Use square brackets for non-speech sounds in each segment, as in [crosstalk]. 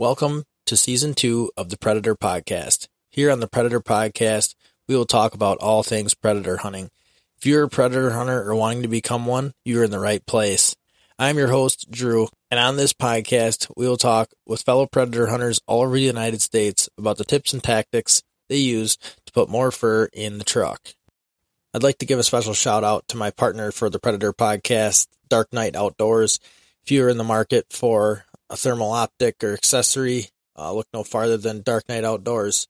Welcome to season two of the Predator Podcast. Here on the Predator Podcast, we will talk about all things predator hunting. If you're a predator hunter or wanting to become one, you're in the right place. I'm your host, Drew, and on this podcast, we will talk with fellow predator hunters all over the United States about the tips and tactics they use to put more fur in the truck. I'd like to give a special shout out to my partner for the Predator Podcast, Dark Night Outdoors. If you're in the market for a thermal optic or accessory, uh, look no farther than Dark Night Outdoors.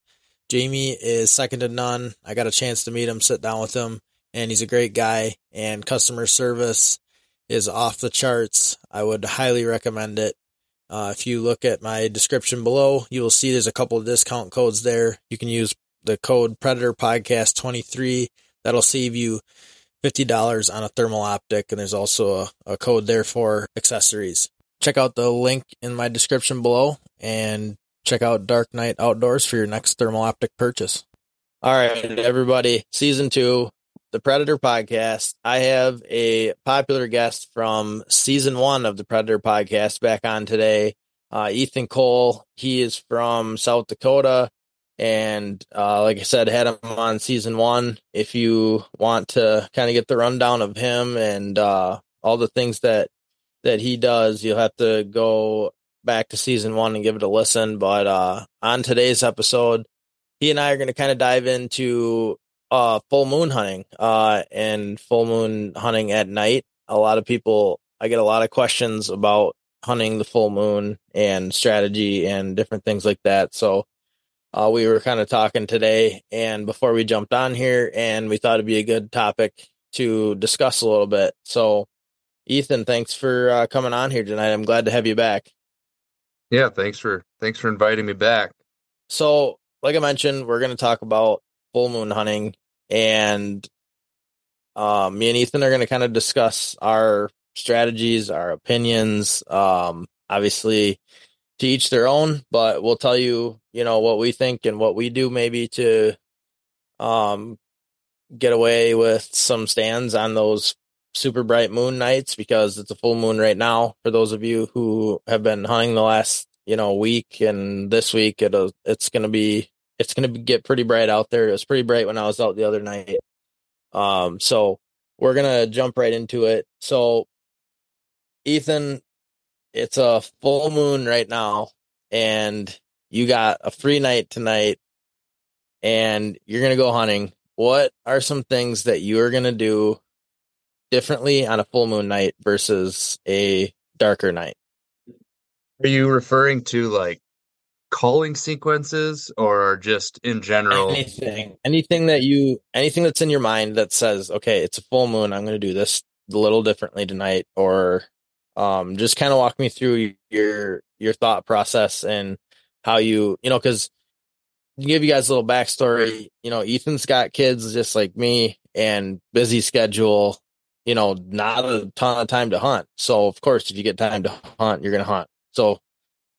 Jamie is second to none. I got a chance to meet him, sit down with him, and he's a great guy. And customer service is off the charts. I would highly recommend it. Uh, if you look at my description below, you will see there's a couple of discount codes there. You can use the code Predator Podcast 23. That'll save you $50 on a thermal optic. And there's also a, a code there for accessories. Check out the link in my description below and check out Dark Night Outdoors for your next thermal optic purchase. All right, everybody, season two, the Predator podcast. I have a popular guest from season one of the Predator podcast back on today, uh, Ethan Cole. He is from South Dakota. And uh, like I said, had him on season one. If you want to kind of get the rundown of him and uh, all the things that that he does, you'll have to go back to season one and give it a listen. But uh, on today's episode, he and I are going to kind of dive into uh, full moon hunting uh, and full moon hunting at night. A lot of people, I get a lot of questions about hunting the full moon and strategy and different things like that. So uh, we were kind of talking today and before we jumped on here, and we thought it'd be a good topic to discuss a little bit. So, Ethan, thanks for uh, coming on here tonight. I'm glad to have you back. Yeah, thanks for thanks for inviting me back. So, like I mentioned, we're going to talk about full moon hunting, and um, me and Ethan are going to kind of discuss our strategies, our opinions. Um, obviously, to each their own, but we'll tell you, you know, what we think and what we do maybe to um get away with some stands on those super bright moon nights because it's a full moon right now. For those of you who have been hunting the last, you know, week and this week, it'll it's gonna be it's gonna get pretty bright out there. It was pretty bright when I was out the other night. Um, so we're gonna jump right into it. So, Ethan, it's a full moon right now, and you got a free night tonight, and you're gonna go hunting. What are some things that you are gonna do differently on a full moon night versus a darker night? Are you referring to like calling sequences or just in general? Anything, anything that you, anything that's in your mind that says, okay, it's a full moon. I'm going to do this a little differently tonight, or um, just kind of walk me through your your thought process and how you, you know, because give you guys a little backstory. You know, Ethan's got kids just like me and busy schedule you know, not a ton of time to hunt. So of course, if you get time to hunt, you're gonna hunt. So,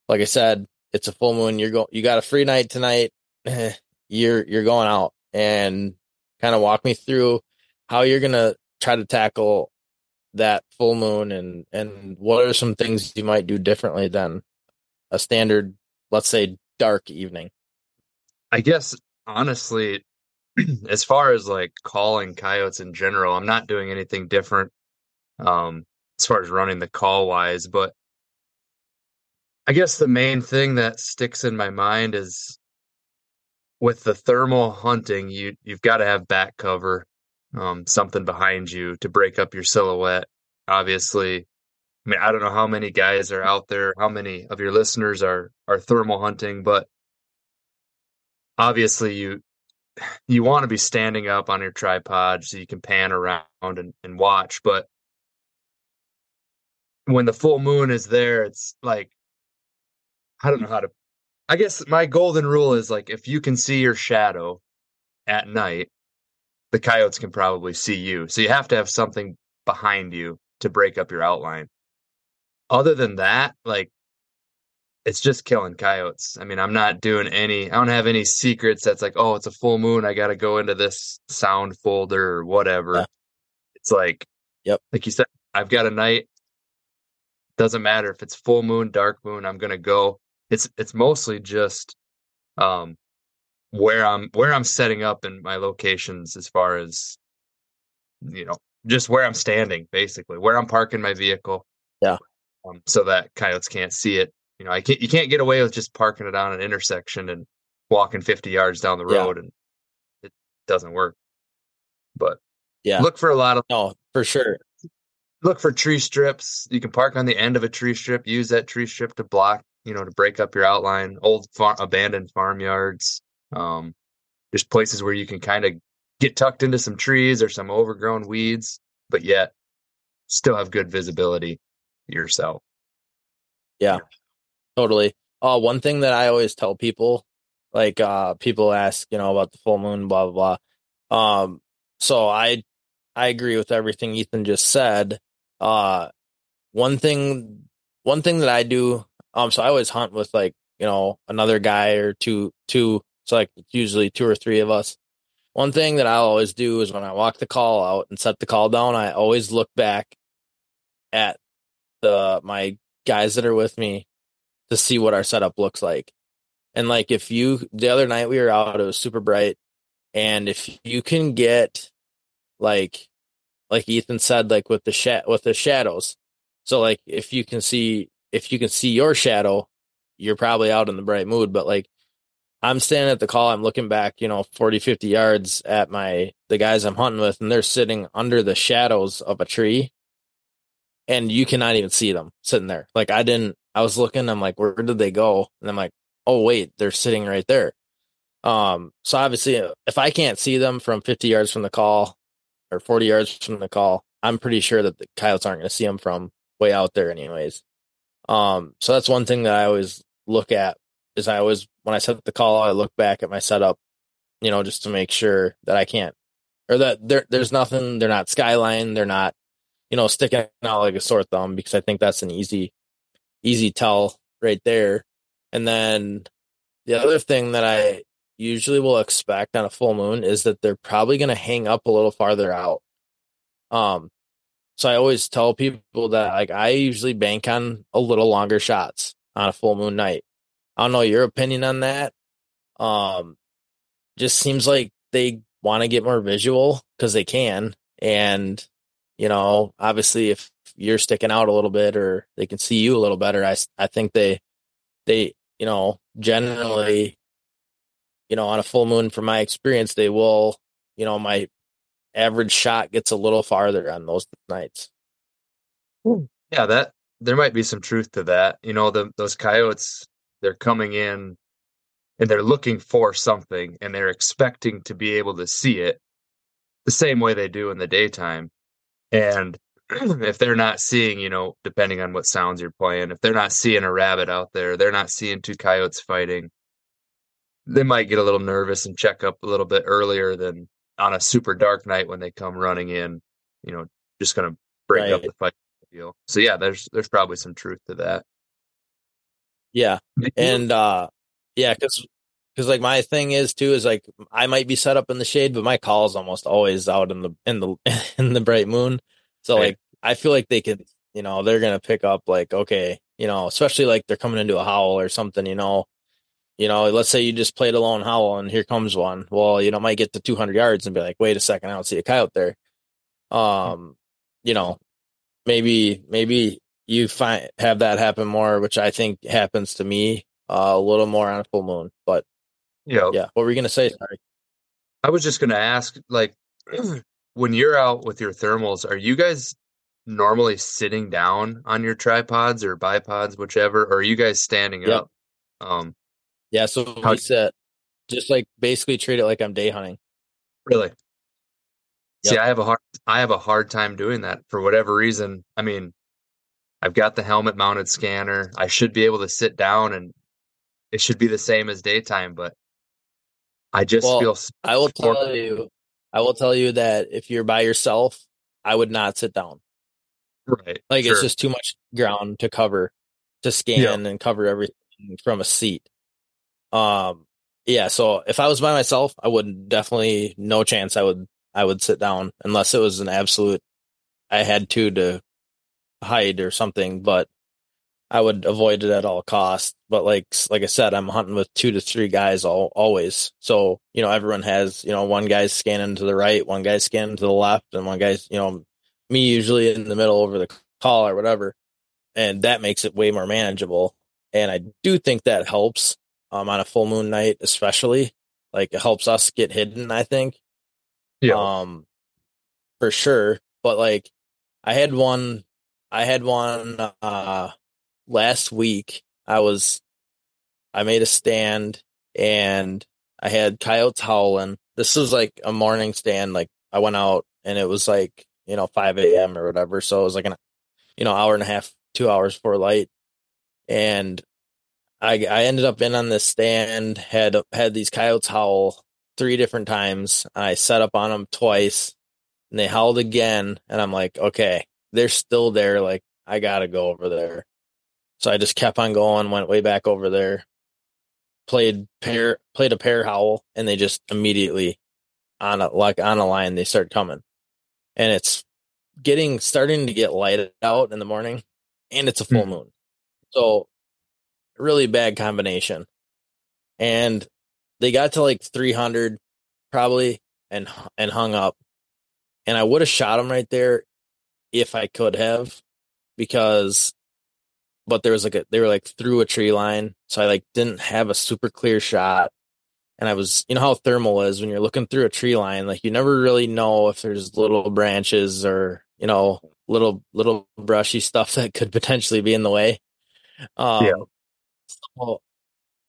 like I said, it's a full moon. You're going. You got a free night tonight. Eh, you're you're going out and kind of walk me through how you're gonna try to tackle that full moon and and what are some things you might do differently than a standard, let's say, dark evening. I guess honestly, [clears throat] as far as like calling coyotes in general, I'm not doing anything different um, as far as running the call wise. But I guess the main thing that sticks in my mind is with the thermal hunting, you you've got to have back cover, um, something behind you to break up your silhouette. Obviously, I mean I don't know how many guys are out there, how many of your listeners are are thermal hunting, but obviously you you want to be standing up on your tripod so you can pan around and, and watch. But when the full moon is there, it's like, I don't know how to. I guess my golden rule is like if you can see your shadow at night, the coyotes can probably see you. So you have to have something behind you to break up your outline. Other than that, like it's just killing coyotes. I mean, I'm not doing any, I don't have any secrets that's like, oh, it's a full moon. I got to go into this sound folder or whatever. Yeah. It's like, yep. Like you said, I've got a night. Doesn't matter if it's full moon, dark moon, I'm going to go. it's it's mostly just um where I'm where I'm setting up in my locations as far as you know just where I'm standing basically where I'm parking my vehicle yeah um, so that coyotes can't see it you know I can't you can't get away with just parking it on an intersection and walking 50 yards down the road yeah. and it doesn't work. But yeah. look for a lot of no for sure. Look for tree strips. You can park on the end of a tree strip use that tree strip to block you know to break up your outline old far- abandoned farmyards um, just places where you can kind of get tucked into some trees or some overgrown weeds, but yet still have good visibility yourself. Yeah, totally. Uh, one thing that I always tell people, like uh, people ask, you know, about the full moon, blah blah blah. Um, so I I agree with everything Ethan just said. Uh, one thing, one thing that I do, um, so I always hunt with like you know another guy or two two it's like usually two or three of us. One thing that I always do is when I walk the call out and set the call down, I always look back at the my guys that are with me to see what our setup looks like. And like if you the other night we were out, it was super bright. And if you can get like like Ethan said, like with the sha- with the shadows. So like if you can see if you can see your shadow, you're probably out in the bright mood. But like I'm standing at the call. I'm looking back, you know, 40, 50 yards at my, the guys I'm hunting with, and they're sitting under the shadows of a tree. And you cannot even see them sitting there. Like I didn't, I was looking, I'm like, where did they go? And I'm like, oh, wait, they're sitting right there. Um, so obviously, if I can't see them from 50 yards from the call or 40 yards from the call, I'm pretty sure that the coyotes aren't going to see them from way out there, anyways. Um, so that's one thing that I always look at is I always when I set the call, I look back at my setup, you know, just to make sure that I can't or that there there's nothing. They're not skyline. They're not, you know, sticking out like a sore thumb because I think that's an easy easy tell right there. And then the other thing that I usually will expect on a full moon is that they're probably going to hang up a little farther out. Um, so I always tell people that like I usually bank on a little longer shots on a full moon night. I don't know your opinion on that. Um, just seems like they want to get more visual because they can, and you know, obviously, if you're sticking out a little bit or they can see you a little better, I I think they they you know generally you know on a full moon from my experience they will you know my average shot gets a little farther on those nights yeah that there might be some truth to that you know the those coyotes they're coming in and they're looking for something and they're expecting to be able to see it the same way they do in the daytime. And [clears throat] if they're not seeing, you know, depending on what sounds you're playing, if they're not seeing a rabbit out there, they're not seeing two coyotes fighting, they might get a little nervous and check up a little bit earlier than on a super dark night when they come running in, you know, just going to break right. up the fight deal. So yeah, there's there's probably some truth to that. Yeah. And uh yeah, cuz cuz like my thing is too is like I might be set up in the shade, but my call is almost always out in the in the [laughs] in the bright moon. So right. like I feel like they can, you know, they're going to pick up like okay, you know, especially like they're coming into a howl or something, you know. You know, let's say you just played a lone howl and here comes one. Well, you know, might get to 200 yards and be like, "Wait a second, I don't see a coyote there." Um, you know, maybe maybe you find have that happen more, which I think happens to me uh, a little more on a full moon. But yeah, yeah. What were you gonna say? Sorry. I was just gonna ask, like, [clears throat] when you're out with your thermals, are you guys normally sitting down on your tripods or bipods, whichever, or are you guys standing yep. up? Um, yeah. So how, we sit, just like basically treat it like I'm day hunting. Really? Yep. See, I have a hard, I have a hard time doing that for whatever reason. I mean, I've got the helmet mounted scanner. I should be able to sit down and it should be the same as daytime, but I just well, feel. I will tell you, I will tell you that if you're by yourself, I would not sit down. Right. Like sure. it's just too much ground to cover, to scan and cover everything from a seat. Um, yeah. So if I was by myself, I would definitely no chance. I would I would sit down unless it was an absolute. I had to to hide or something. But I would avoid it at all costs. But like like I said, I'm hunting with two to three guys all always. So you know everyone has you know one guy's scanning to the right, one guy's scanning to the left, and one guy's you know me usually in the middle over the call or whatever, and that makes it way more manageable. And I do think that helps um, on a full moon night, especially like it helps us get hidden. I think, Yeah. um, for sure. But like, I had one, I had one uh last week. I was, I made a stand and I had coyotes howling. This was like a morning stand. Like I went out and it was like you know 5 a.m. or whatever. So it was like an you know hour and a half, two hours before light, and I I ended up in on this stand. Had had these coyotes howl three different times. I set up on them twice, and they howled again. And I'm like, okay, they're still there. Like I gotta go over there. So I just kept on going. Went way back over there. Played pair played a pair howl, and they just immediately on a like on a line they start coming, and it's getting starting to get light out in the morning, and it's a full Hmm. moon. So really bad combination. And they got to like 300 probably and and hung up. And I would have shot them right there if I could have because but there was like a they were like through a tree line, so I like didn't have a super clear shot. And I was, you know how thermal is when you're looking through a tree line, like you never really know if there's little branches or, you know, little little brushy stuff [laughs] that could potentially be in the way. Um Yeah. well,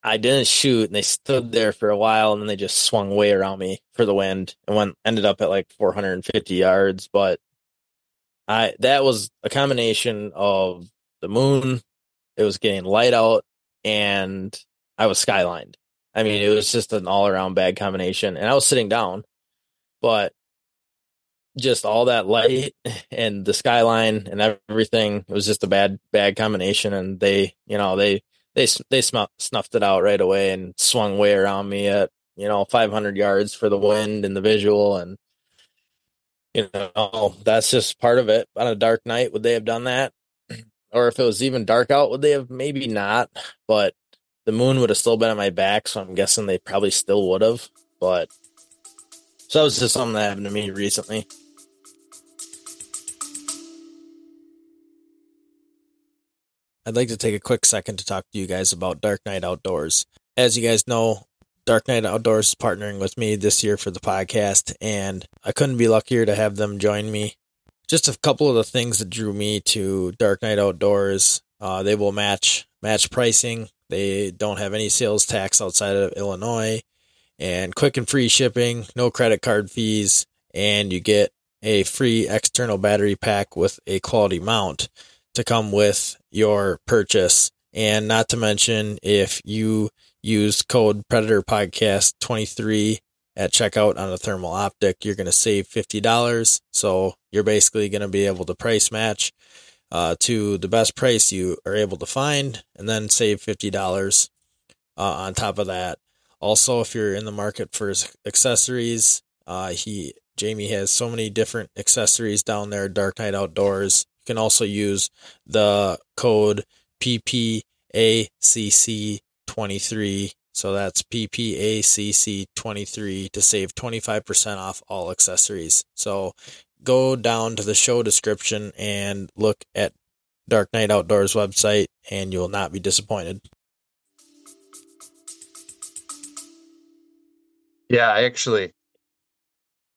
I didn't shoot, and they stood there for a while, and then they just swung way around me for the wind, and went ended up at like 450 yards. But I that was a combination of the moon, it was getting light out, and I was skylined. I mean, it was just an all around bad combination, and I was sitting down, but just all that light and the skyline and everything it was just a bad bad combination and they you know they they they snuffed it out right away and swung way around me at you know 500 yards for the wind and the visual and you know that's just part of it on a dark night would they have done that or if it was even dark out would they have maybe not but the moon would have still been on my back so i'm guessing they probably still would have but so that was just something that happened to me recently I'd like to take a quick second to talk to you guys about Dark Night Outdoors. As you guys know, Dark Night Outdoors is partnering with me this year for the podcast, and I couldn't be luckier to have them join me. Just a couple of the things that drew me to Dark Night Outdoors. Uh, they will match match pricing. They don't have any sales tax outside of Illinois, and quick and free shipping, no credit card fees, and you get a free external battery pack with a quality mount to come with your purchase. And not to mention, if you use code Predator Podcast 23 at checkout on a thermal optic, you're going to save $50. So you're basically going to be able to price match uh, to the best price you are able to find and then save $50 uh, on top of that. Also, if you're in the market for accessories, uh, he Jamie has so many different accessories down there. Dark Night Outdoors. You can also use the code PPACC23. So that's PPACC23 to save 25% off all accessories. So go down to the show description and look at Dark Night Outdoors website, and you will not be disappointed. Yeah, I actually,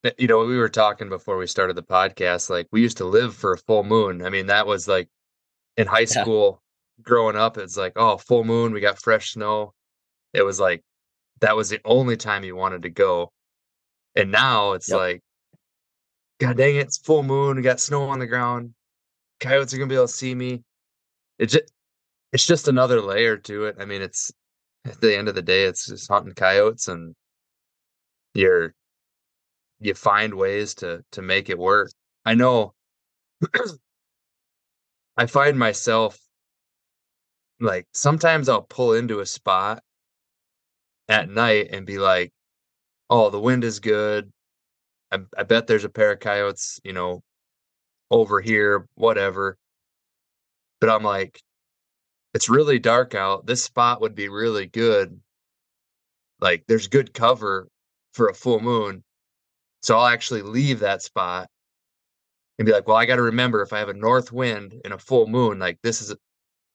eh, you know, we were talking before we started the podcast. Like, we used to live for a full moon. I mean, that was like in high Yeah. school growing up. It's like, oh, full moon, we got fresh snow. It was like that was the only time you wanted to go. And now it's Yep. like, God dang it, it's full moon. We got snow on the ground. Coyotes are gonna be able to see me. It just, it's just another layer to it. I mean, it's at the end of the day, it's just hunting coyotes and you're you find ways to to make it work. I know [clears throat] I find myself like sometimes I'll pull into a spot at night and be like, "Oh, the wind is good. I, I bet there's a pair of coyotes, you know, over here, whatever." But I'm like, it's really dark out. This spot would be really good. Like there's good cover for a full moon. So I'll actually leave that spot and be like, well, I got to remember if I have a north wind and a full moon, like this is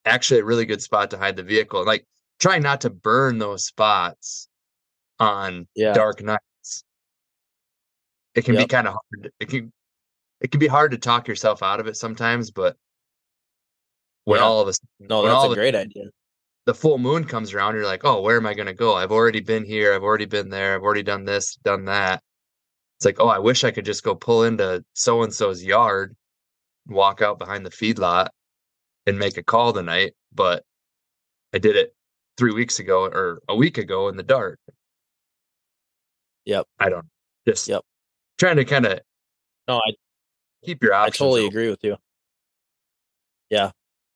actually a really good spot to hide the vehicle. Like try not to burn those spots on yeah. dark nights. It can yep. be kind of hard. It can it can be hard to talk yourself out of it sometimes, but when yeah. all of a no, that's a great idea. The full moon comes around, you're like, oh, where am I going to go? I've already been here. I've already been there. I've already done this, done that. It's like, oh, I wish I could just go pull into so and so's yard, walk out behind the feedlot, and make a call tonight. But I did it three weeks ago or a week ago in the dark. Yep. I don't just yep. trying to kind of no, I keep your options. I totally open. agree with you. Yeah,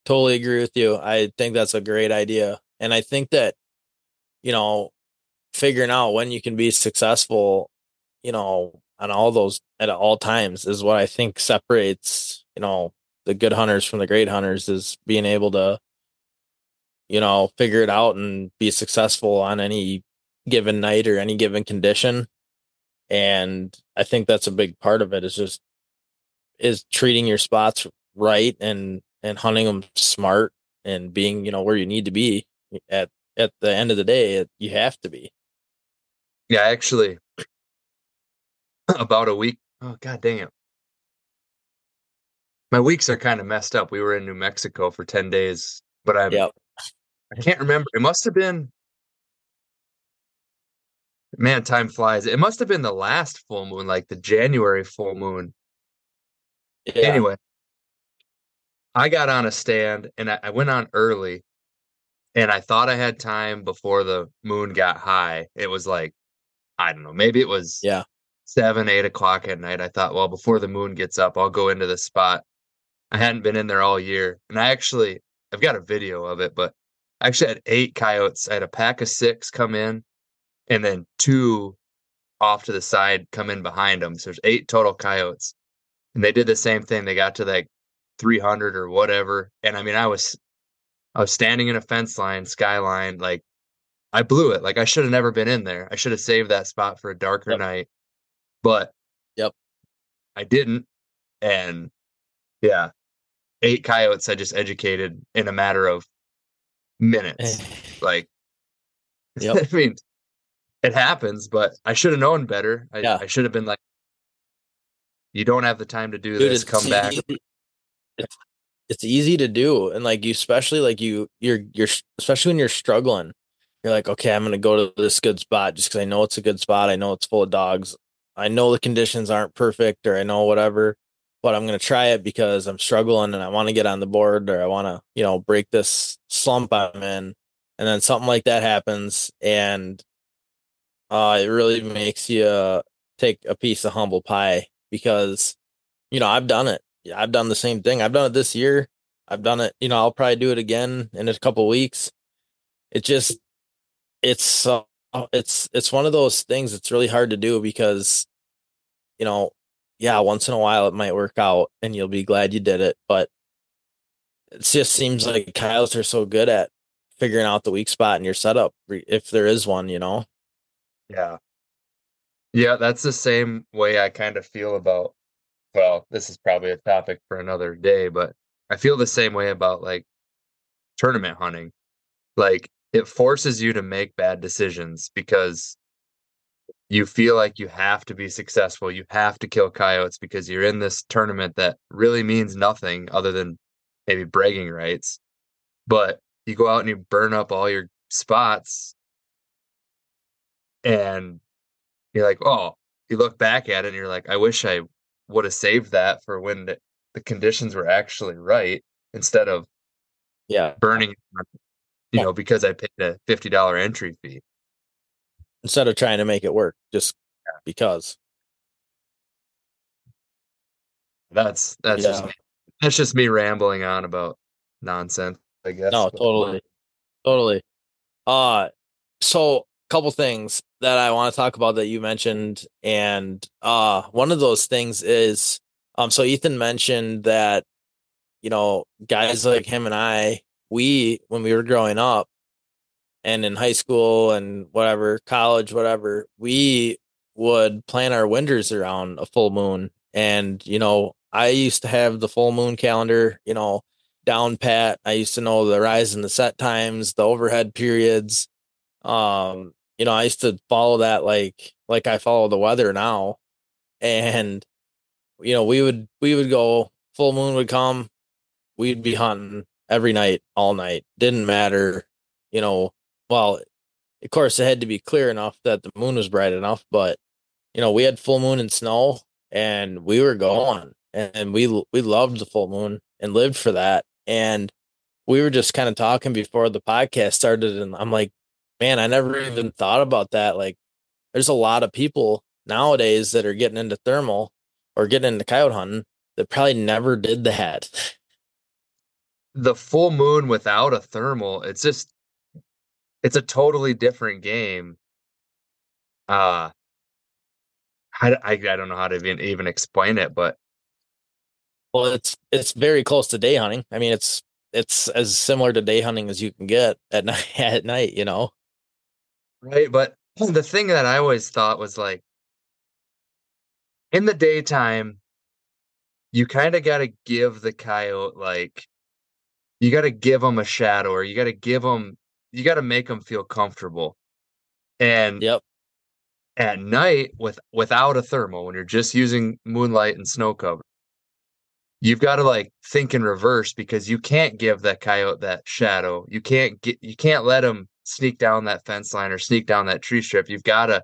totally agree with you. I think that's a great idea. And I think that, you know, figuring out when you can be successful, you know, on all those at all times is what I think separates, you know, the good hunters from the great hunters is being able to, you know, figure it out and be successful on any given night or any given condition. And I think that's a big part of it is just is treating your spots right and and hunting them smart and being you know where you need to be at at the end of the day it, you have to be yeah actually [clears throat] about a week oh god dang it my weeks are kind of messed up we were in new mexico for 10 days but i yep. I can't remember it must have been man time flies it must have been the last full moon like the january full moon yeah. anyway I got on a stand and I, I went on early and I thought I had time before the moon got high. It was like, I don't know, maybe it was yeah seven, eight o'clock at night. I thought, well, before the moon gets up, I'll go into the spot. I hadn't been in there all year. And I actually I've got a video of it, but I actually had eight coyotes. I had a pack of six come in and then two off to the side come in behind them. So there's eight total coyotes. And they did the same thing. They got to like 300 or whatever. And I mean, I was, I was standing in a fence line, skyline, like I blew it. Like I should have never been in there. I should have saved that spot for a darker yep. night, but yep, I didn't. And yeah, eight coyotes I just educated in a matter of minutes. Eh. like, [laughs] yep. I mean, it happens, but I should have known better. I, yeah. I should have been like, you don't have the time to do Dude, this. Come back it's, it's easy to do and like you especially like you you're you're especially when you're struggling you're like okay i'm gonna go to this good spot just because i know it's a good spot i know it's full of dogs i know the conditions aren't perfect or i know whatever but i'm gonna try it because i'm struggling and i want to get on the board or i want to you know break this slump i'm in and then something like that happens and uh it really makes you uh, take a piece of humble pie because you know i've done it I've done the same thing. I've done it this year. I've done it, you know, I'll probably do it again in a couple weeks. It just it's uh, it's it's one of those things it's really hard to do because you know, yeah, once in a while it might work out and you'll be glad you did it, but it just seems like coyotes are so good at figuring out the weak spot in your setup if there is one, you know. Yeah. Yeah, that's the same way I kind of feel about well, this is probably a topic for another day, but I feel the same way about like tournament hunting. Like it forces you to make bad decisions because you feel like you have to be successful. You have to kill coyotes because you're in this tournament that really means nothing other than maybe bragging rights. But you go out and you burn up all your spots and you're like, oh, you look back at it and you're like, I wish I would have saved that for when the, the conditions were actually right instead of yeah burning you know because i paid a $50 entry fee instead of trying to make it work just because that's that's yeah. just me. that's just me rambling on about nonsense i guess no totally totally uh so a couple things that I want to talk about that you mentioned, and uh, one of those things is, um, so Ethan mentioned that, you know, guys like him and I we when we were growing up and in high school and whatever, college, whatever, we would plan our winters around a full moon. And, you know, I used to have the full moon calendar, you know, down pat. I used to know the rise and the set times, the overhead periods. Um, you know, I used to follow that like like I follow the weather now. And you know, we would we would go full moon would come, we'd be hunting every night, all night. Didn't matter, you know, well, of course it had to be clear enough that the moon was bright enough, but you know, we had full moon and snow and we were going and we we loved the full moon and lived for that. And we were just kind of talking before the podcast started and I'm like, man, I never mm. even thought about that. Like there's a lot of people nowadays that are getting into thermal or getting into coyote hunting that probably never did that. The full moon without a thermal, it's just it's a totally different game. Uh I, I, I don't know how to even even explain it, but well, it's it's very close to day hunting. I mean, it's it's as similar to day hunting as you can get at [laughs] night. At night, you know. Right, but [clears throat] the thing that I always thought was like, in the daytime, you kind of got to give the coyote like, you got to give them a shadow, or you got to give them, you got to make them feel comfortable. And yep, at night with without a thermal, when you're just using moonlight and snow cover, you've got to like think in reverse because you can't give that coyote that shadow. You can't get you can't let him sneak down that fence line or sneak down that tree strip. You've got to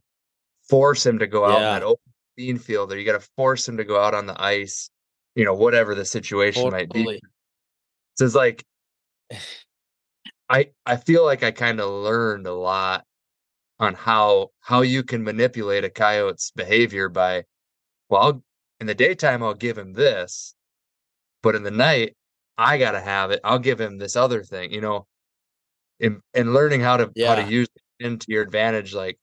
force him to go out yeah. in that open bean field, or you got to force him to go out on the ice. You know, whatever the situation totally. might be. So it's like, [sighs] [sighs] I I feel like I kind of learned a lot on how how you can manipulate a coyote's behavior by, well, I'll, in the daytime I'll give him this, but in the night, I gotta have it. I'll give him this other thing, you know. And and learning how to yeah. how to use it into your advantage, like,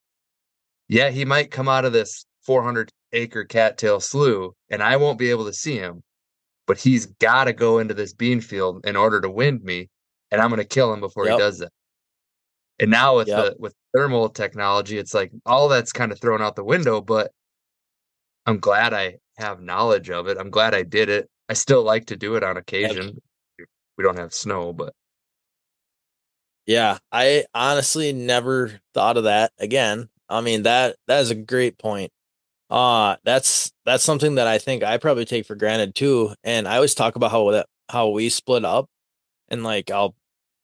yeah, he might come out of this 400 acre cattail slough, and I won't be able to see him, but he's got to go into this bean field in order to wind me, and I'm gonna kill him before yep. he does that. And now with yep. the with thermal technology, it's like all that's kind of thrown out the window, but I'm glad I have knowledge of it. I'm glad I did it. I still like to do it on occasion. We don't have snow, but yeah, I honestly never thought of that again. I mean that that is a great point. Uh that's that's something that I think I probably take for granted too. And I always talk about how that how we split up and like I'll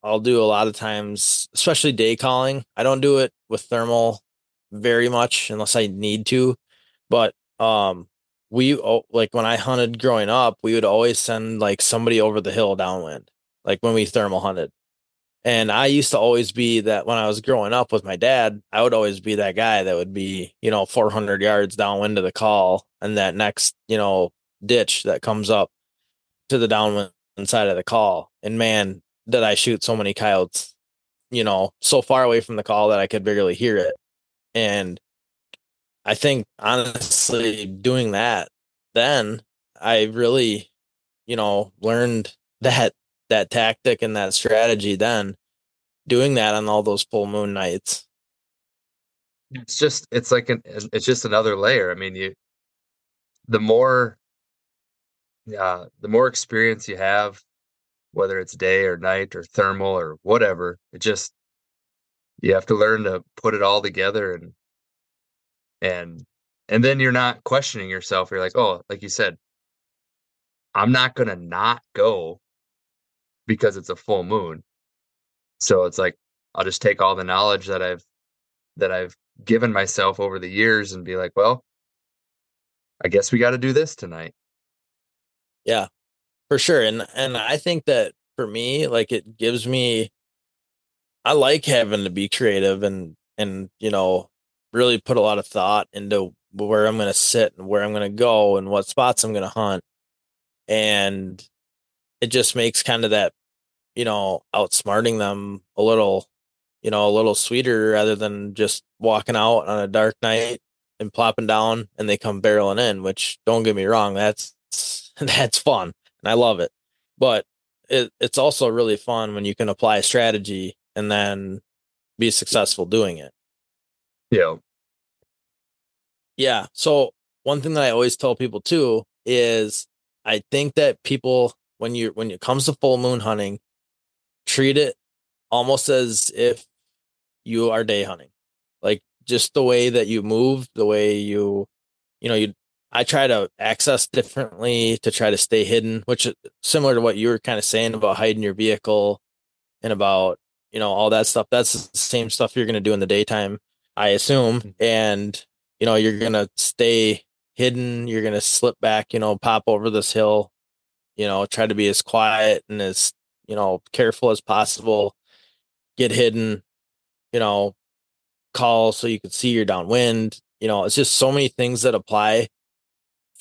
I'll do a lot of times, especially day calling. I don't do it with thermal very much unless I need to, but um we like when I hunted growing up, we would always send like somebody over the hill downwind, like when we thermal hunted. And I used to always be that when I was growing up with my dad, I would always be that guy that would be, you know, 400 yards downwind of the call and that next, you know, ditch that comes up to the downwind side of the call. And man, did I shoot so many coyotes, you know, so far away from the call that I could barely hear it. And I think honestly doing that then I really, you know, learned [laughs] that that tactic and that strategy then doing that on all those full moon nights. It's just it's like an it's just another layer. I mean, you the more uh the more experience you have, whether it's day or night or thermal or whatever, it just you have to learn to put it all together and and and then you're not questioning yourself. You're like oh like you said i'm not gonna not go because it's a full moon. So it's like i'll just take all the knowledge that i've that i've given myself over the years and be like well i guess we got to do this tonight. Yeah for sure and and i think that for me like it gives me i like having to be creative and and you know really put a lot of thought into where I'm going to sit and where I'm going to go and what spots I'm going to hunt. And it just makes kind of that, you know, outsmarting them a little, you know, a little sweeter rather than just walking out on a dark night and plopping down and they come barreling in, which don't get me wrong, that's [laughs] that's fun and I love it. But it, it's also really fun when you can apply a strategy and then be successful doing it. Yeah. Yeah. So one thing that I always tell people too is I think that people when you when it comes to full moon hunting, treat it almost as if you are day hunting. Like just the way that you move, the way you you know, you I try to access differently to try to stay hidden, which is similar to what you were kind of saying about hiding your vehicle and about, you know, all that stuff. That's the same stuff you're going to do in the daytime, I assume. Mm-hmm. And, you know, you're going to stay hidden. You're going to slip back, you know, pop over this hill, you know, try to be as quiet and as, you know, careful as possible, get hidden, you know, call so you can see you're downwind. You know, it's just so many things that apply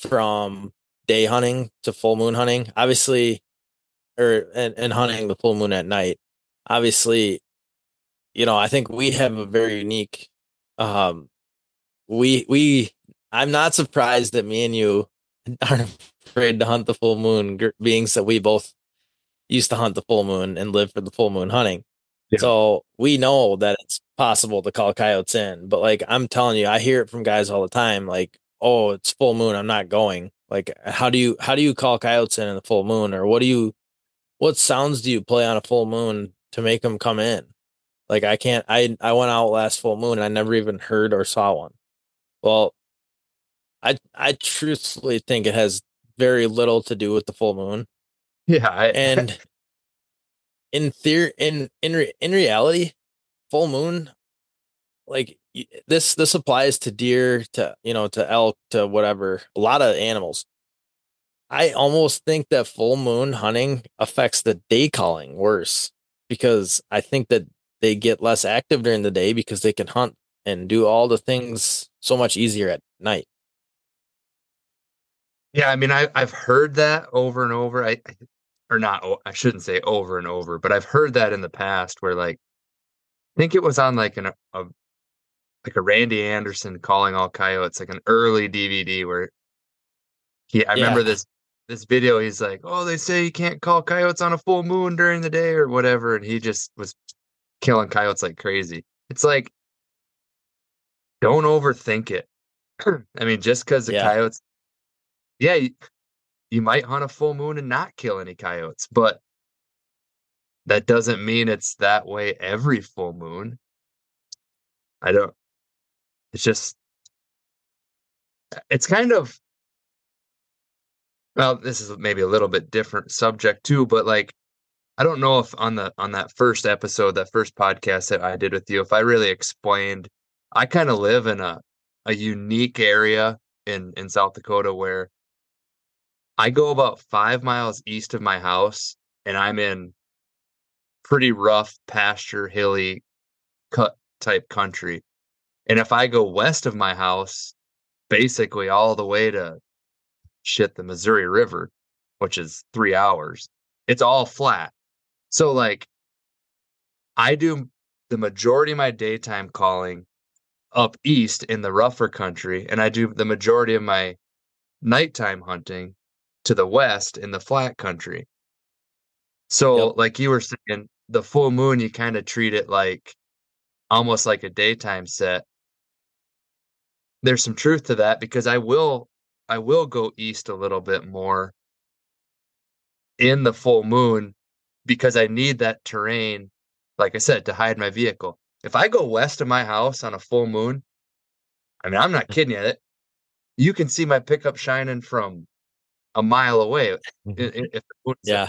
from day hunting to full moon hunting. Obviously, or and, and hunting the full moon at night. Obviously, you know, I think we have a very unique um we we I'm not surprised that me and you [laughs] aren't afraid to hunt the full moon being that we both used to hunt the full moon and live for the full moon hunting. Yeah. So we know that it's possible to call coyotes in, but like I'm telling you, I hear it from guys all the time. Like, oh, it's full moon, I'm not going. Like, how do you how do you call coyotes in in the full moon, or what do you what sounds do you play on a full moon to make them come in? Like, I can't. I I went out last full moon and I never even heard or saw one. Well, I I truthfully think it has very little to do with the full moon. Yeah, I, [laughs] and in theory, in in re, in reality, full moon, like this this applies to deer, to you know, to elk, to whatever, a lot of animals. I almost think that full moon hunting affects the day calling worse because I think that they get less active during the day because they can hunt and do all the things so much easier at night. Yeah, I mean, I, I've heard that over and over. I, or not, I shouldn't say over and over, but I've heard that in the past where like, I think it was on like an, a, like a Randy Anderson calling all coyotes, like an early DVD where he, I yeah. remember this, this video. He's like, oh, they say you can't call coyotes on a full moon during the day or whatever. And he just was killing coyotes like crazy. It's like, don't overthink it. [clears throat] I mean, just because the yeah. coyotes yeah, you, you might hunt a full moon and not kill any coyotes, but that doesn't mean it's that way every full moon. I don't, it's just, uh, it's kind of, well, this is maybe a little bit different subject too, but like, I don't know if on the on that first episode, that first podcast that I did with you, if I really explained, I kind of live in a a unique area in in South Dakota where I go about five miles east of my house and I'm in pretty rough pasture, hilly cut type country. And if I go west of my house, basically all the way to shit the Missouri River, which is three hours, it's all flat. So like I do the majority of my daytime calling up east in the rougher country, and I do the majority of my nighttime hunting to the west in the flat country. So, yep. like you were saying, the full moon, you kind of treat it like almost like a daytime set. There's some truth to that because I will I will go east a little bit more in the full moon because I need that terrain, like I said, to hide my vehicle. If I go west of my house on a full moon, I mean, I'm not [laughs] kidding you. You can see my pickup shining from a mile away. Mm-hmm. If yeah.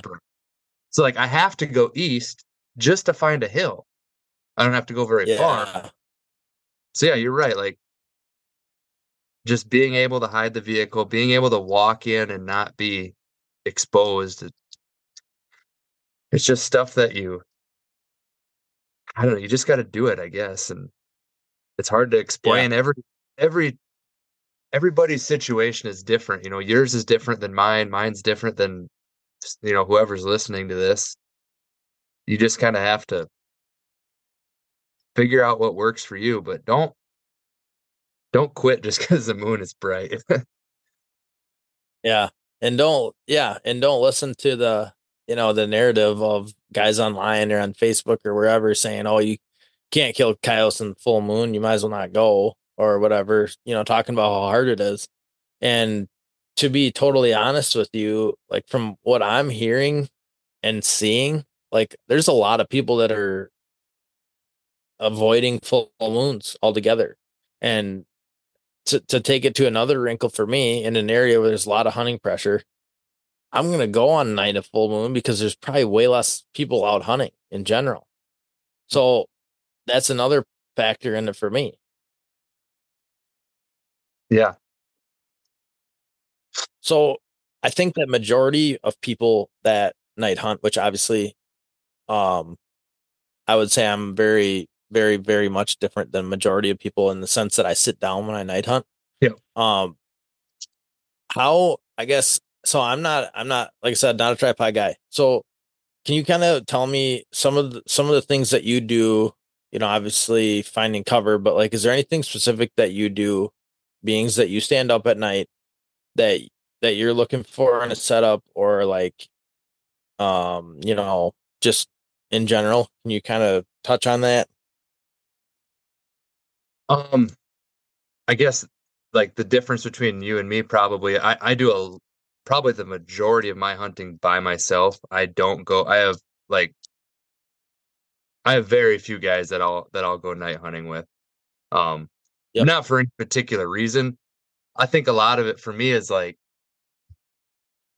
So like I have to go east just to find a hill. I don't have to go very yeah. far. So yeah, you're right. Like just being able to hide the vehicle, being able to walk in and not be exposed. It's just stuff that you I don't know, you just got to do it, I guess. And it's hard to explain yeah. every every everybody's situation is different. You know, yours is different than mine. Mine's different than you know whoever's listening to this. You just kind of have to figure out what works for you, but don't don't quit just because the moon is bright. [laughs] yeah, and don't yeah, and don't listen to the you know, the narrative of guys online or on Facebook or wherever saying, "Oh, you can't kill coyotes in full moon. You might as well not go," or whatever. You know, talking about how hard it is. And to be totally honest with you, like from what I'm hearing and seeing, like there's a lot of people that are avoiding full moons altogether. And to, to take it to another wrinkle for me in an area where there's a lot of hunting pressure, I'm going to go on night of full moon because there's probably way less people out hunting in general. So that's another factor in it for me. Yeah. So I think that majority of people that night hunt, which obviously, um, I would say I'm very, very, very much different than majority of people in the sense that I sit down when I night hunt. Yeah. Um, how I guess so I'm not I'm not like I said not a tripod guy. So can you kind of tell me some of the, some of the things that you do? You know, obviously finding cover, but like, is there anything specific that you do, beings that you stand up at night that that you're looking for in a setup, or like, um, you know, just in general? Can you kind of touch on that? Um, I guess like the difference between you and me probably I I do a probably the majority of my hunting by myself. I don't go I have like I have very few guys that I'll that I'll go night hunting with. Um yep. not for any particular reason. I think a lot of it for me is like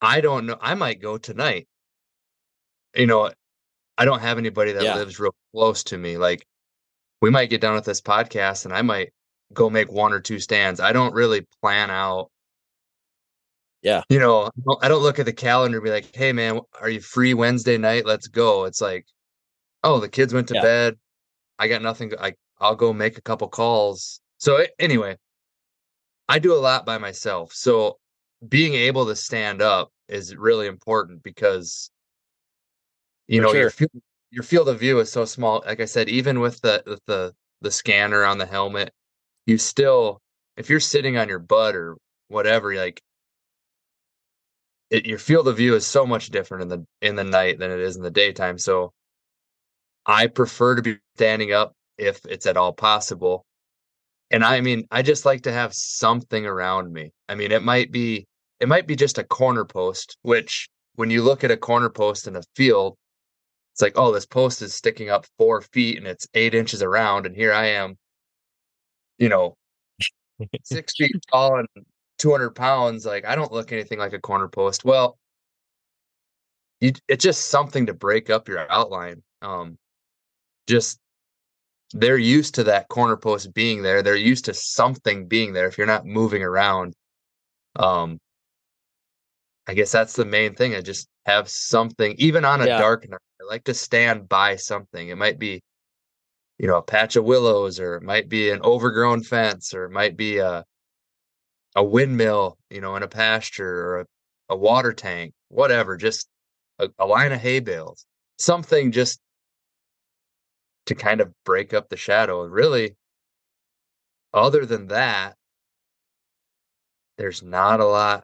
I don't know. I might go tonight. You know, I don't have anybody that yeah. lives real close to me. Like we might get done with this podcast and I might go make one or two stands. I don't really plan out yeah. You know, I don't look at the calendar and be like, hey, man, are you free Wednesday night? Let's go. It's like, oh, the kids went to yeah. bed. I got nothing. I, I'll go make a couple calls. So, anyway, I do a lot by myself. So, being able to stand up is really important because, you For know, sure. your, field, your field of view is so small. Like I said, even with the, with the, the scanner on the helmet, you still, if you're sitting on your butt or whatever, like it, your field of view is so much different in the in the night than it is in the daytime. So I prefer to be standing up if it's at all possible. And I mean, I just like to have something around me. I mean, it might be it might be just a corner post, which when you look at a corner post in a field, it's like, oh, this post is sticking up four feet and it's eight inches around, and here I am, you know, six feet [laughs] tall and 200 pounds, like I don't look anything like a corner post. Well, you, it's just something to break up your outline. Um, just they're used to that corner post being there. They're used to something being there. If you're not moving around, um, I guess that's the main thing. I just have something, even on a yeah. dark night. I like to stand by something. It might be, you know, a patch of willows, or it might be an overgrown fence, or it might be a a windmill, you know, in a pasture or a, a water tank, whatever, just a, a line of hay bales, something just to kind of break up the shadow. And really, other than that, there's not a lot.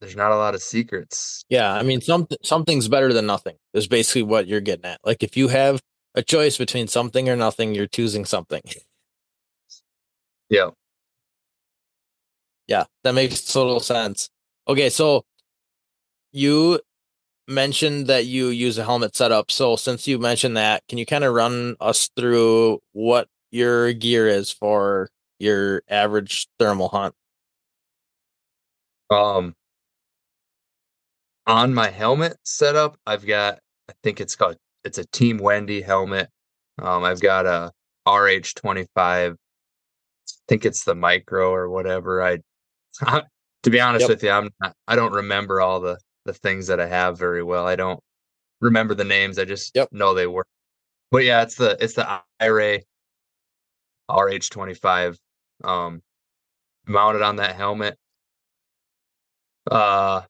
There's not a lot of secrets. Yeah, I mean, something something's better than nothing. Is basically what you're getting at. Like if you have a choice between something or nothing, you're choosing something. [laughs] Yeah. Yeah, that makes total sense. Okay, so you mentioned that you use a helmet setup. So since you mentioned that, can you kind of run us through what your gear is for your average thermal hunt? Um on my helmet setup, I've got I think it's called it's a Team Wendy helmet. Um I've got a RH25 I think it's the micro or whatever. I [laughs] to be honest yep. with you, I'm not, I don't remember all the the things that I have very well. I don't remember the names. I just yep. know they were. But yeah, it's the it's the iRay RH25 um mounted on that helmet. Uh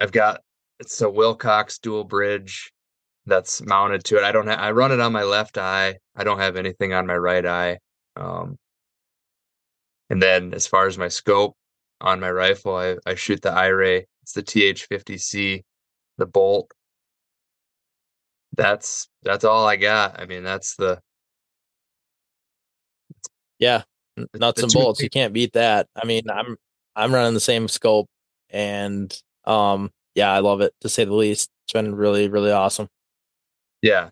I've got it's a Wilcox dual bridge that's mounted to it. I don't have I run it on my left eye. I don't have anything on my right eye. Um and then as far as my scope on my rifle, I, I shoot the iRay. It's the TH50C, the bolt. that's that's all I got. I mean, that's the yeah nuts and bolts. You can't beat that. I mean, I'm I'm running the same scope, and um, yeah, I love it to say the least. It's been really really awesome. Yeah.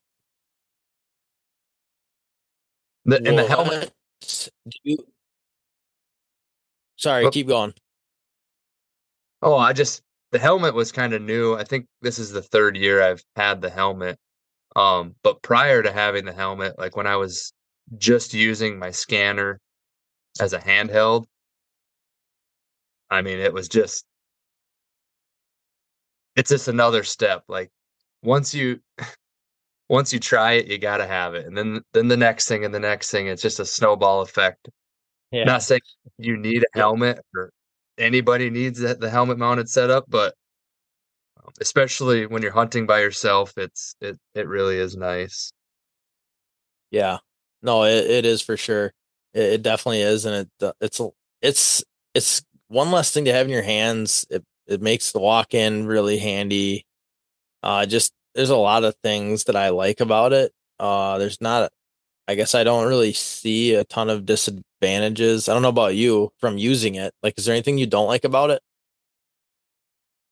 The, and the helmet. You, sorry, oh. keep going. Oh, I just the helmet was kind of new. I think this is the third year I've had the helmet. Um, but prior to having the helmet, like when I was just using my scanner as a handheld, I mean, it was just it's just another step. Like once you [laughs] once you try it, you got to have it, and then then the next thing and the next thing. It's just a snowball effect. Yeah. Not saying you need a helmet or anybody needs the helmet mounted setup, but um, especially when you're hunting by yourself, it's it it really is nice. Yeah, no, it, it is for sure. It, it definitely is, and it it's it's it's one less thing to have in your hands. It it makes the walk in really handy. Uh, just there's a lot of things that I like about it. Uh, there's not, I guess I don't really see a ton of disadvantages. I don't know about you from using it. Like, is there anything you don't like about it?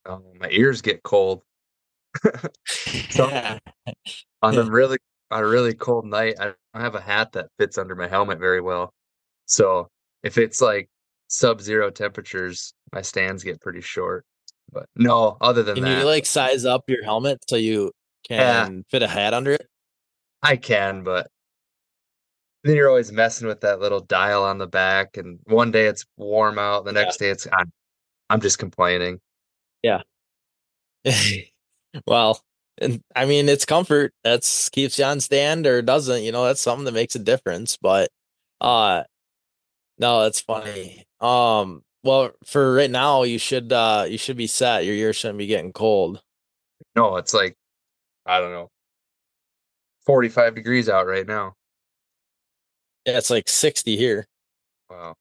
Oh, my ears get cold. [laughs] so on a [laughs] really on a really cold night, I don't have a hat that fits under my helmet very well. So if it's like sub-zero temperatures, my stands get pretty short. But no, other than can that, you like size up your helmet so you can yeah, fit a hat under it? I can, but then you're always messing with that little dial on the back, and one day it's warm out, the next yeah. day it's I'm, I'm just complaining. Yeah. [laughs] well, and I mean it's comfort that's keeps you on stand or doesn't, you know, that's something that makes a difference. But uh no, that's funny. Um well, for right now, you should uh you should be set. Your ears shouldn't be getting cold. No, it's like I don't know, forty five degrees out right now. Yeah, it's like sixty here. Wow.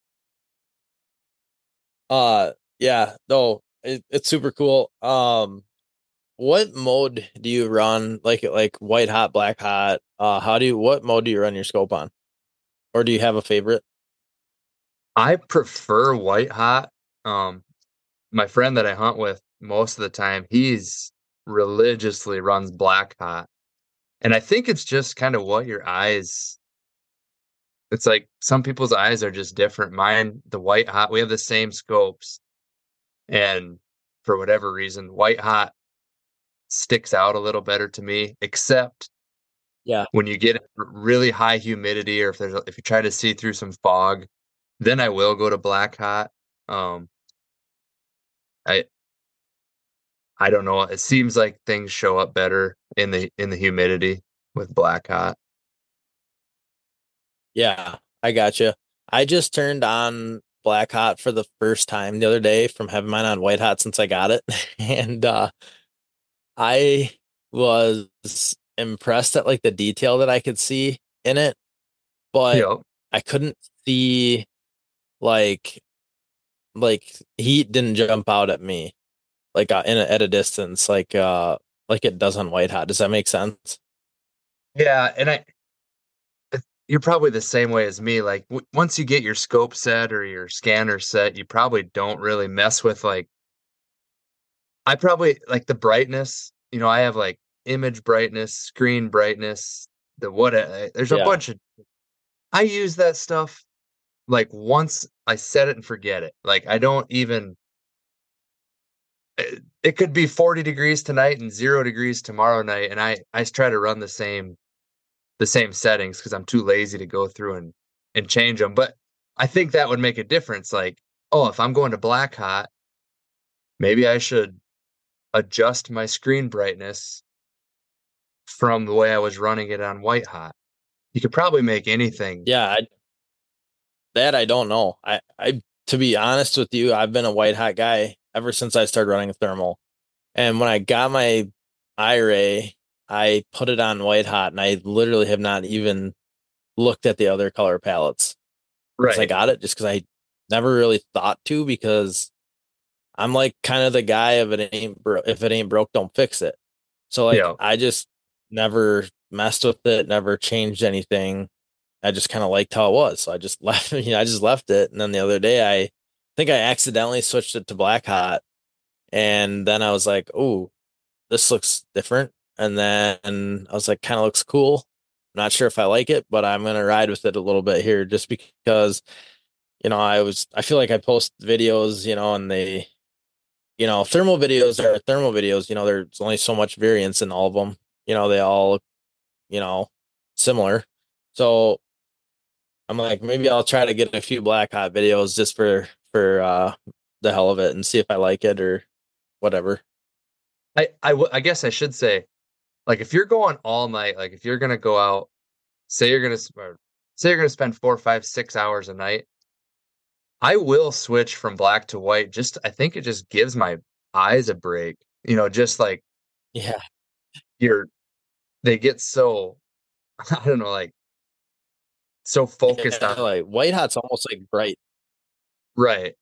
Uh, yeah, no, it, it's super cool. Um, what mode do you run? Like like white hot, black hot. Uh, how do you what mode do you run your scope on, or do you have a favorite? I prefer white hot. Um, my friend that I hunt with most of the time, he's religiously runs black hot. And I think it's just kind of what your eyes it's like some people's eyes are just different. Mine, the white hot, we have the same scopes. And for whatever reason, white hot sticks out a little better to me, except yeah, when you get really high humidity or if there's if you try to see through some fog, then I will go to black hot. Um, I I don't know. It seems like things show up better in the in the humidity with black hot. Yeah, I got you. I just turned on black hot for the first time the other day from having mine on white hot since I got it, [laughs] and uh, I was impressed at like the detail that I could see in it, but yep. I couldn't see like like heat didn't jump out at me like uh, in a, at a distance like uh like it does on white hot does that make sense yeah and i you're probably the same way as me like w- once you get your scope set or your scanner set you probably don't really mess with like i probably like the brightness you know i have like image brightness screen brightness the what uh, there's a yeah. bunch of i use that stuff like once I set it and forget it. Like I don't even it, it could be 40 degrees tonight and 0 degrees tomorrow night and I I try to run the same the same settings cuz I'm too lazy to go through and and change them. But I think that would make a difference like oh, if I'm going to black hot, maybe I should adjust my screen brightness from the way I was running it on white hot. You could probably make anything. Yeah, I, that I don't know. I, I to be honest with you, I've been a white hot guy ever since I started running a thermal. And when I got my iRay, I put it on white hot and I literally have not even looked at the other color palettes. Right. I got it just because I never really thought to because I'm like kind of the guy of it ain't bro- if it ain't broke, don't fix it. So like yeah. I just never messed with it, never changed anything. I just kind of liked how it was. So I just [laughs] left, you know, I just left it. And then the other day I think I accidentally switched it to black hot. And then I was like, oh, this looks different. And then I was like, kind of looks cool. I'm not sure if I like it, but I'm going to ride with it a little bit here just because, you know, I was, I feel like I post videos, you know, and they, you know, thermal videos are thermal videos, you know, there's only so much variance in all of them. You know, they all, you know, similar. So I'm like, maybe I'll try to get a few black hot videos just for for uh the hell of it and see if I like it or whatever. I I, w- I guess I should say, like, if you're going all night, like if you're gonna go out, say you're gonna say you're gonna spend four, five, six hours a night. I will switch from black to white. Just I think it just gives my eyes a break. You know, just like yeah, you're they get so [laughs] I don't know, like so focused yeah, on like white hot's almost like bright. Right.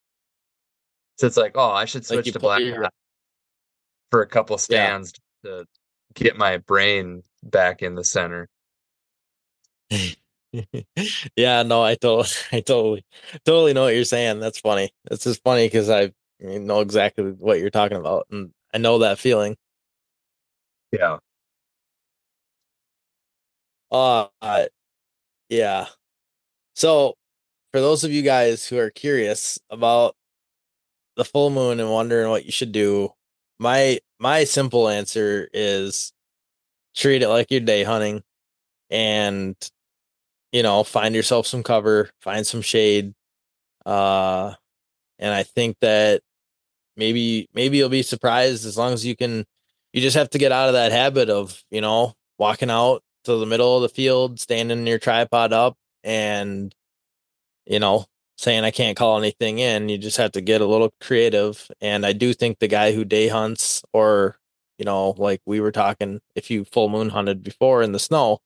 So it's like, oh, I should switch like to black your... for a couple stands yeah. to get my brain back in the center. [laughs] yeah, no, I totally, [laughs] I totally, totally know what you're saying. That's funny. It's just funny because I know exactly what you're talking about, and I know that feeling. Yeah. Uh, yeah. So, for those of you guys who are curious about the full moon and wondering what you should do, my my simple answer is treat it like you're day hunting and you know, find yourself some cover, find some shade. Uh and I think that maybe maybe you'll be surprised as long as you can you just have to get out of that habit of, you know, walking out to the middle of the field, standing your tripod up, and you know, saying I can't call anything in. You just have to get a little creative. And I do think the guy who day hunts, or you know, like we were talking, if you full moon hunted before in the snow,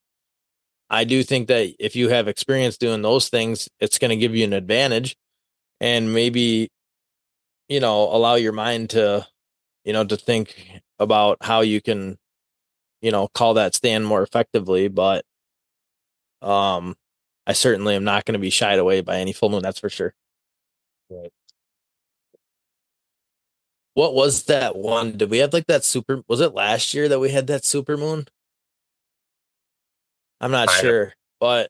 I do think that if you have experience doing those things, it's going to give you an advantage, and maybe, you know, allow your mind to, you know, to think about how you can you know, call that stand more effectively. But um, I certainly am not going to be shied away by any full moon. That's for sure. Right. What was that one? Did we have like that super? Was it last year that we had that super moon? I'm not I sure, but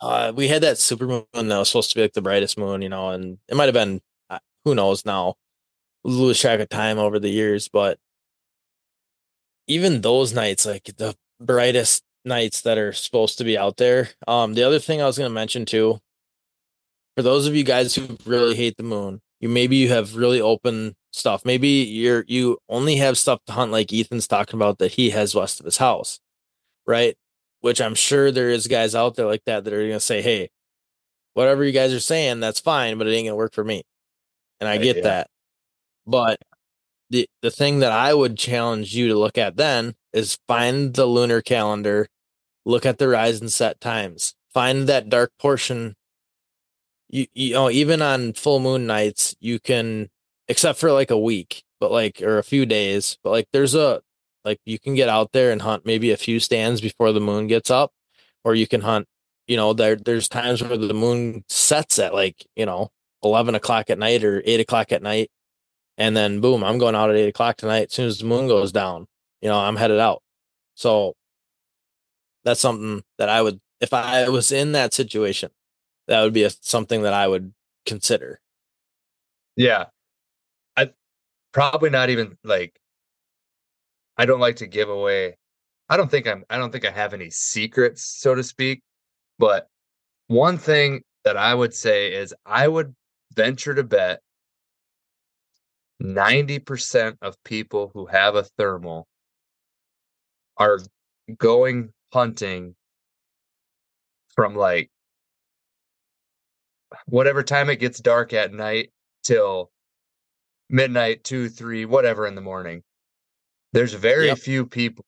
uh, we had that super moon that was supposed to be like the brightest moon, you know, and it might have been, uh, who knows now, lose track of time over the years, but even those nights, like the brightest nights that are supposed to be out there. Um, the other thing I was going to mention too, for those of you guys who really hate the moon, you maybe you have really open stuff. Maybe you're you only have stuff to hunt like Ethan's talking about that he has west of his house, right? Which I'm sure there is guys out there like that that are going to say, "Hey, whatever you guys are saying, that's fine, but it ain't going to work for me." And I get yeah. that. But the the thing that I would challenge you to look at then is find the lunar calendar, look at the rise and set times, find that dark portion. You you know even on full moon nights you can except for like a week, but like or a few days, but like there's a like you can get out there and hunt maybe a few stands before the moon gets up, or you can hunt. You know there there's times where the moon sets at like you know eleven o'clock at night or eight o'clock at night and then boom, I'm going out at eight o'clock tonight. As soon as the moon goes down, you know, I'm headed out. So that's something that I would, if I was in that situation, that would be a, something that I would consider. Yeah. I probably not even like, I don't like to give away. I don't think I'm, I don't think I have any secrets, so to speak. But one thing that I would say is I would venture to bet 90% of people who have a thermal are going hunting from like whatever time it gets dark at night till midnight, two, three, whatever in the morning. There's very yep. few people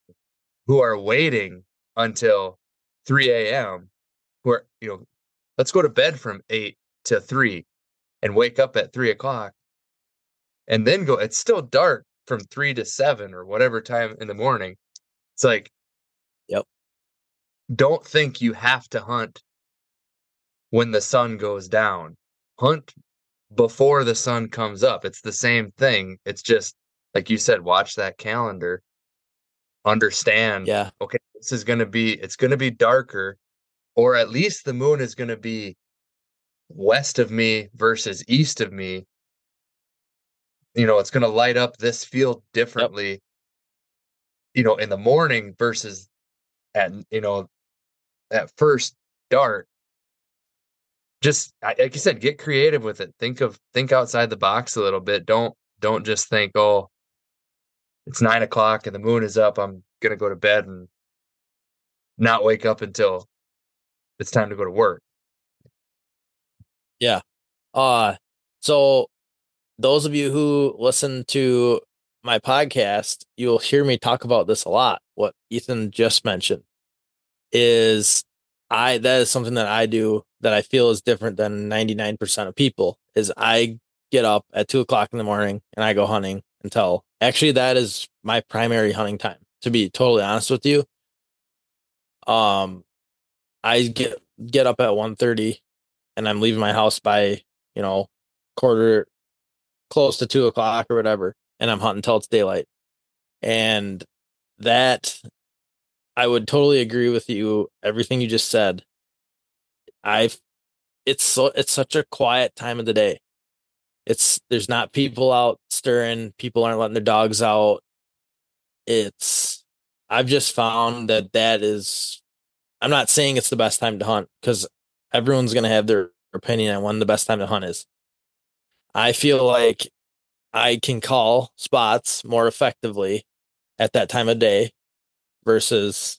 who are waiting until 3 a.m. who are, you know, let's go to bed from 8 to 3 and wake up at 3 o'clock and then go it's still dark from three to seven or whatever time in the morning it's like yep. don't think you have to hunt when the sun goes down. Hunt before the sun comes up. It's the same thing. It's just like you said, watch that calendar. Understand, Yeah. okay, this is going to be it's going to be darker or at least the moon is going to be west of me versus east of me. You know, it's going to light up this field differently. You know, in the morning versus at you know at first dart. Just like you said get creative with it. Think of think outside the box a little bit. Don't don't just think oh it's nine o'clock and the moon is up i'm gonna go to bed and not wake up until it's time to go to work. Yeah. Uh, so those of you who listen to my podcast, you'll hear me talk about this a lot. What Ethan just mentioned is I that is something that I do that I feel is different than 99% of people is I get up at two o'clock in the morning and I go hunting until actually that is my primary hunting time, to be totally honest with you. Um I get get up at 1.30 and I'm leaving my house by you know, quarter close to two o'clock or whatever, and I'm hunting till it's daylight. And that I would totally agree with you, everything you just said. I've it's so it's such a quiet time of the day. It's there's not people out stirring, people aren't letting their dogs out. It's I've just found that that is I'm not saying it's the best time to hunt because everyone's to have their opinion on when the best time to hunt is. I feel like I can call spots more effectively at that time of day versus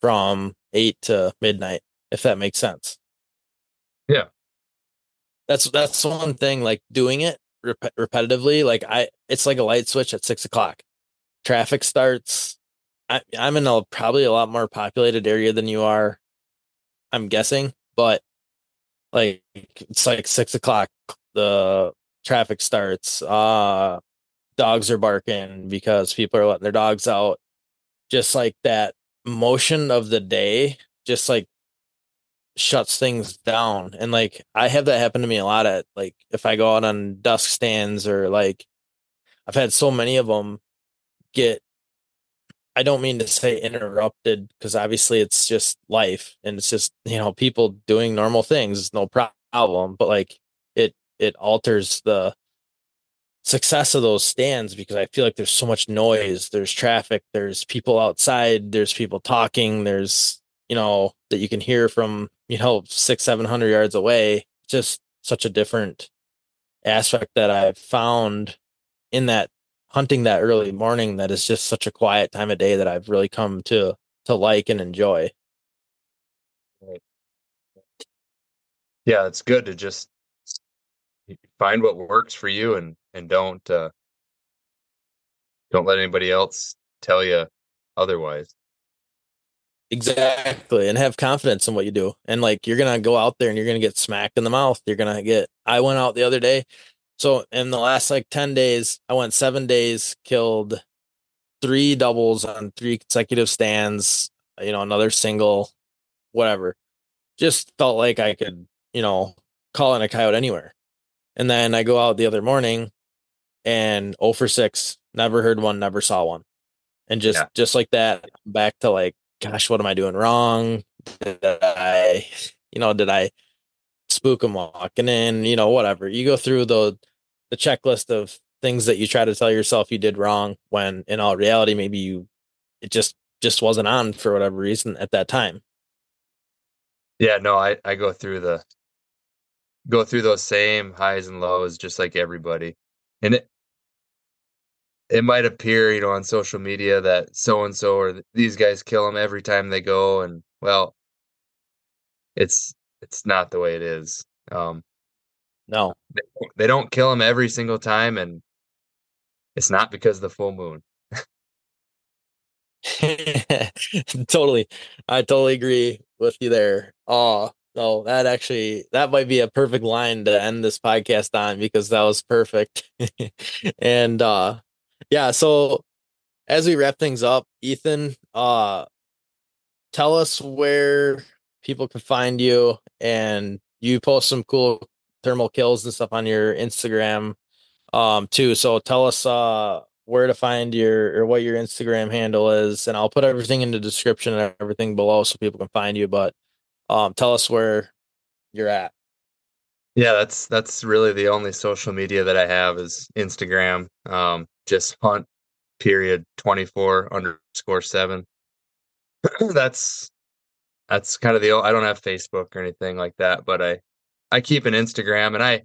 from eight to midnight, if that makes sense. Yeah. That's that's one thing. Like doing it rep- repetitively, like I, it's like a light switch at six o'clock. Traffic starts. I, I'm in a probably a lot more populated area than you are. I'm guessing, but like it's like six o'clock. The traffic starts. Uh, dogs are barking because people are letting their dogs out. Just like that motion of the day, just like shuts things down. And like I have that happen to me a lot at like if I go out on dusk stands or like I've had so many of them get I don't mean to say interrupted because obviously it's just life and it's just, you know, people doing normal things, it's no problem, but like it alters the success of those stands because I feel like there's so much noise, there's traffic, there's people outside, there's people talking, there's you know that you can hear from you know six seven hundred yards away. Just such a different aspect that I've found in that hunting that early morning that is just such a quiet time of day that I've really come to to like and enjoy. yeah it's good to just find what works for you and and don't uh don't let anybody else tell you otherwise Exactly. And have confidence in what you do. And like you're gonna go out there and you're gonna get smacked in the mouth. You're gonna get I went out the other day. So in the last like 10 days, I went seven days, killed three doubles on three consecutive stands, you know, another single, whatever. Just felt like I could, you know, call in a coyote anywhere. And then I go out the other morning and 0 for 6, never heard one, never saw one. And just Yeah. just like that, back to like, gosh, what am I doing wrong? Did I, you know, did I spook them walking in? You know, whatever. You go through the the checklist of things that you try to tell yourself you did wrong when in all reality maybe you it just just wasn't on for whatever reason at that time. Yeah, no, I I go through the go through those same highs and lows just like everybody. And it it might appear, you know, on social media that so and so or these guys kill them every time they go and well it's it's not the way it is. Um No. they, they don't kill them every single time and it's not because of the full moon. [laughs] totally. I totally agree with you there. Oh, no, that actually that might be a perfect line to end this podcast on because that was perfect. [laughs] and uh yeah, so as we wrap things up, Ethan, uh tell us where people can find you and you post some cool thermal kills and stuff on your Instagram um too. So tell us uh where to find your or what your Instagram handle is and I'll put everything in the description and everything below so people can find you but um tell us where you're at. Yeah, that's that's really the only social media that I have is Instagram. Um just hunt period 24 underscore 7. [clears throat] that's that's kind of the old, I don't have Facebook or anything like that, but I I keep an Instagram and I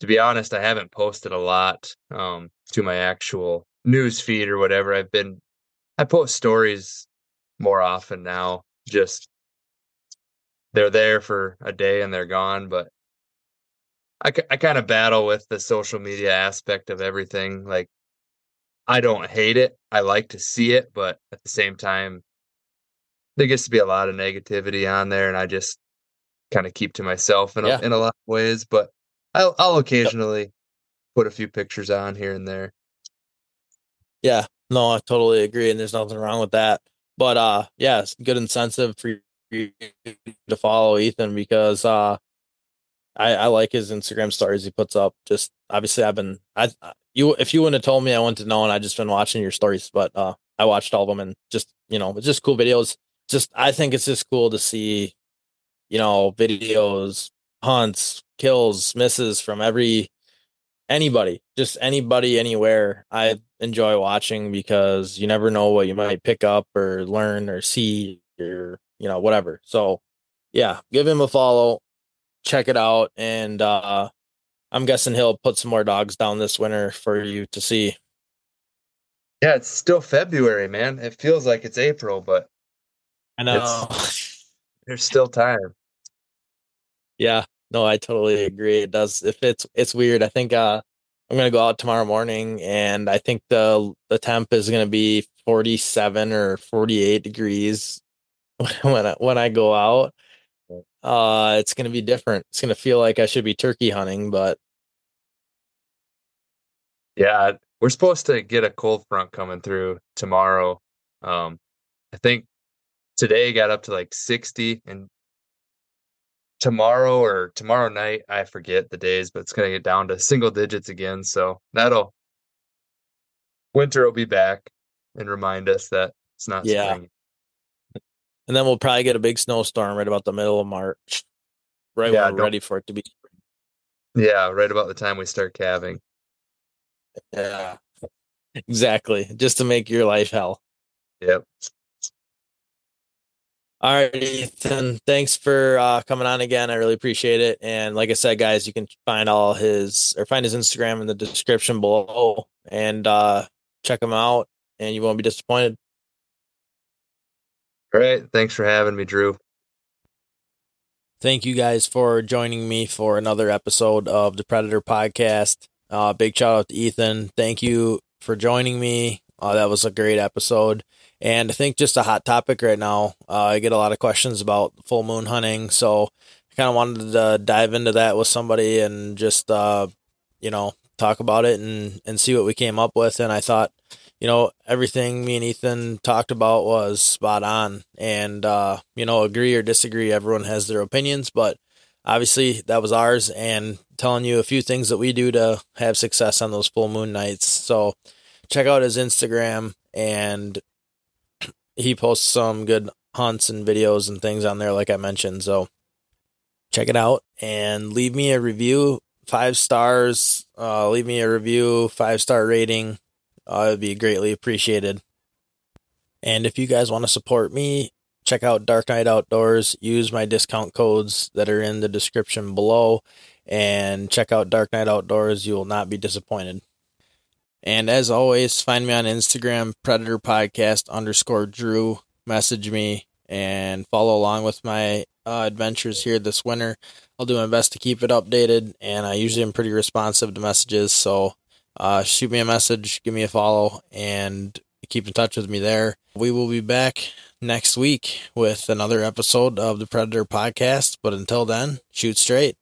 to be honest, I haven't posted a lot um, to my actual news feed or whatever. I've been I post stories more often now. Just they're there for a day and they're gone, but I, I kind of battle with the social media aspect of everything. Like I don't hate it. I like to see it, but at the same time there gets to be a lot of negativity on there and I just kind of keep to myself in a, Yeah. in a lot of ways, but I'll, I'll occasionally put a few pictures on here and there. Yeah, no, I totally agree, and there's nothing wrong with that. But uh, yeah, it's good incentive for to follow Ethan because uh, I I like his Instagram stories he puts up. Just obviously, I've been I you if you wouldn't have told me, I wouldn't have known. I just been watching your stories, but uh, I watched all of them and just you know, it's just cool videos. Just I think it's just cool to see, you know, videos, hunts, kills, misses from every anybody, just anybody, anywhere. I enjoy watching because you never know what you might pick up or learn or see or you know whatever. So yeah, give him a follow, check it out, and uh I'm guessing he'll put some more dogs down this winter for you to see. Yeah, it's still February, man. It feels like it's April, but I know. [laughs] there's still time. yeah, no, I totally agree. It does. If it's it's weird. I think uh I'm gonna go out tomorrow morning, and I think the the temp is gonna be 47 or 48 degrees [laughs] when I, when I go out. Uh, it's gonna be different. It's gonna feel like I should be turkey hunting, but Yeah, we're supposed to get a cold front coming through tomorrow. Um, I think today got up to like 60 and tomorrow or tomorrow night, I forget the days, but it's going to get down to single digits again. So that'll winter will be back and remind us that it's not Yeah. spring. And then we'll probably get a big snowstorm right about the middle of March, right Yeah, when we're ready for it to be. Yeah, right about the time we start calving. Yeah, exactly. Just to make your life hell. Yep. All right, Ethan. Thanks for uh, coming on again. I really appreciate it. And like I said, guys, you can find all his or find his Instagram in the description below and uh, check him out, and you won't be disappointed. All right. Thanks for having me, Drew. Thank you guys for joining me for another episode of the Predator Podcast. Uh, big shout out to Ethan. Thank you for joining me. Uh, that was a great episode. And I think just a hot topic right now. Uh, I get a lot of questions about full moon hunting. So I kind of wanted to dive into that with somebody and just, uh, you know, talk about it and, and see what we came up with. And I thought, you know, everything me and Ethan talked about was spot on. And, uh, you know, agree or disagree, everyone has their opinions, but obviously that was ours and telling you a few things that we do to have success on those full moon nights. So check out his Instagram and he posts some good hunts and videos and things on there, like I mentioned. So check it out and leave me a review, five stars. Uh, leave me a review, five star rating. Uh, it'd be greatly appreciated. And if you guys want to support me, check out Dark Night Outdoors. Use my discount codes that are in the description below and check out Dark Night Outdoors. You will not be disappointed. And as always, find me on Instagram, Predator Podcast underscore Drew. Message me and follow along with my uh, adventures here this winter. I'll do my best to keep it updated, and I usually am pretty responsive to messages. So uh, shoot me a message, give me a follow, and keep in touch with me there. We will be back next week with another episode of the Predator Podcast. But until then, shoot straight.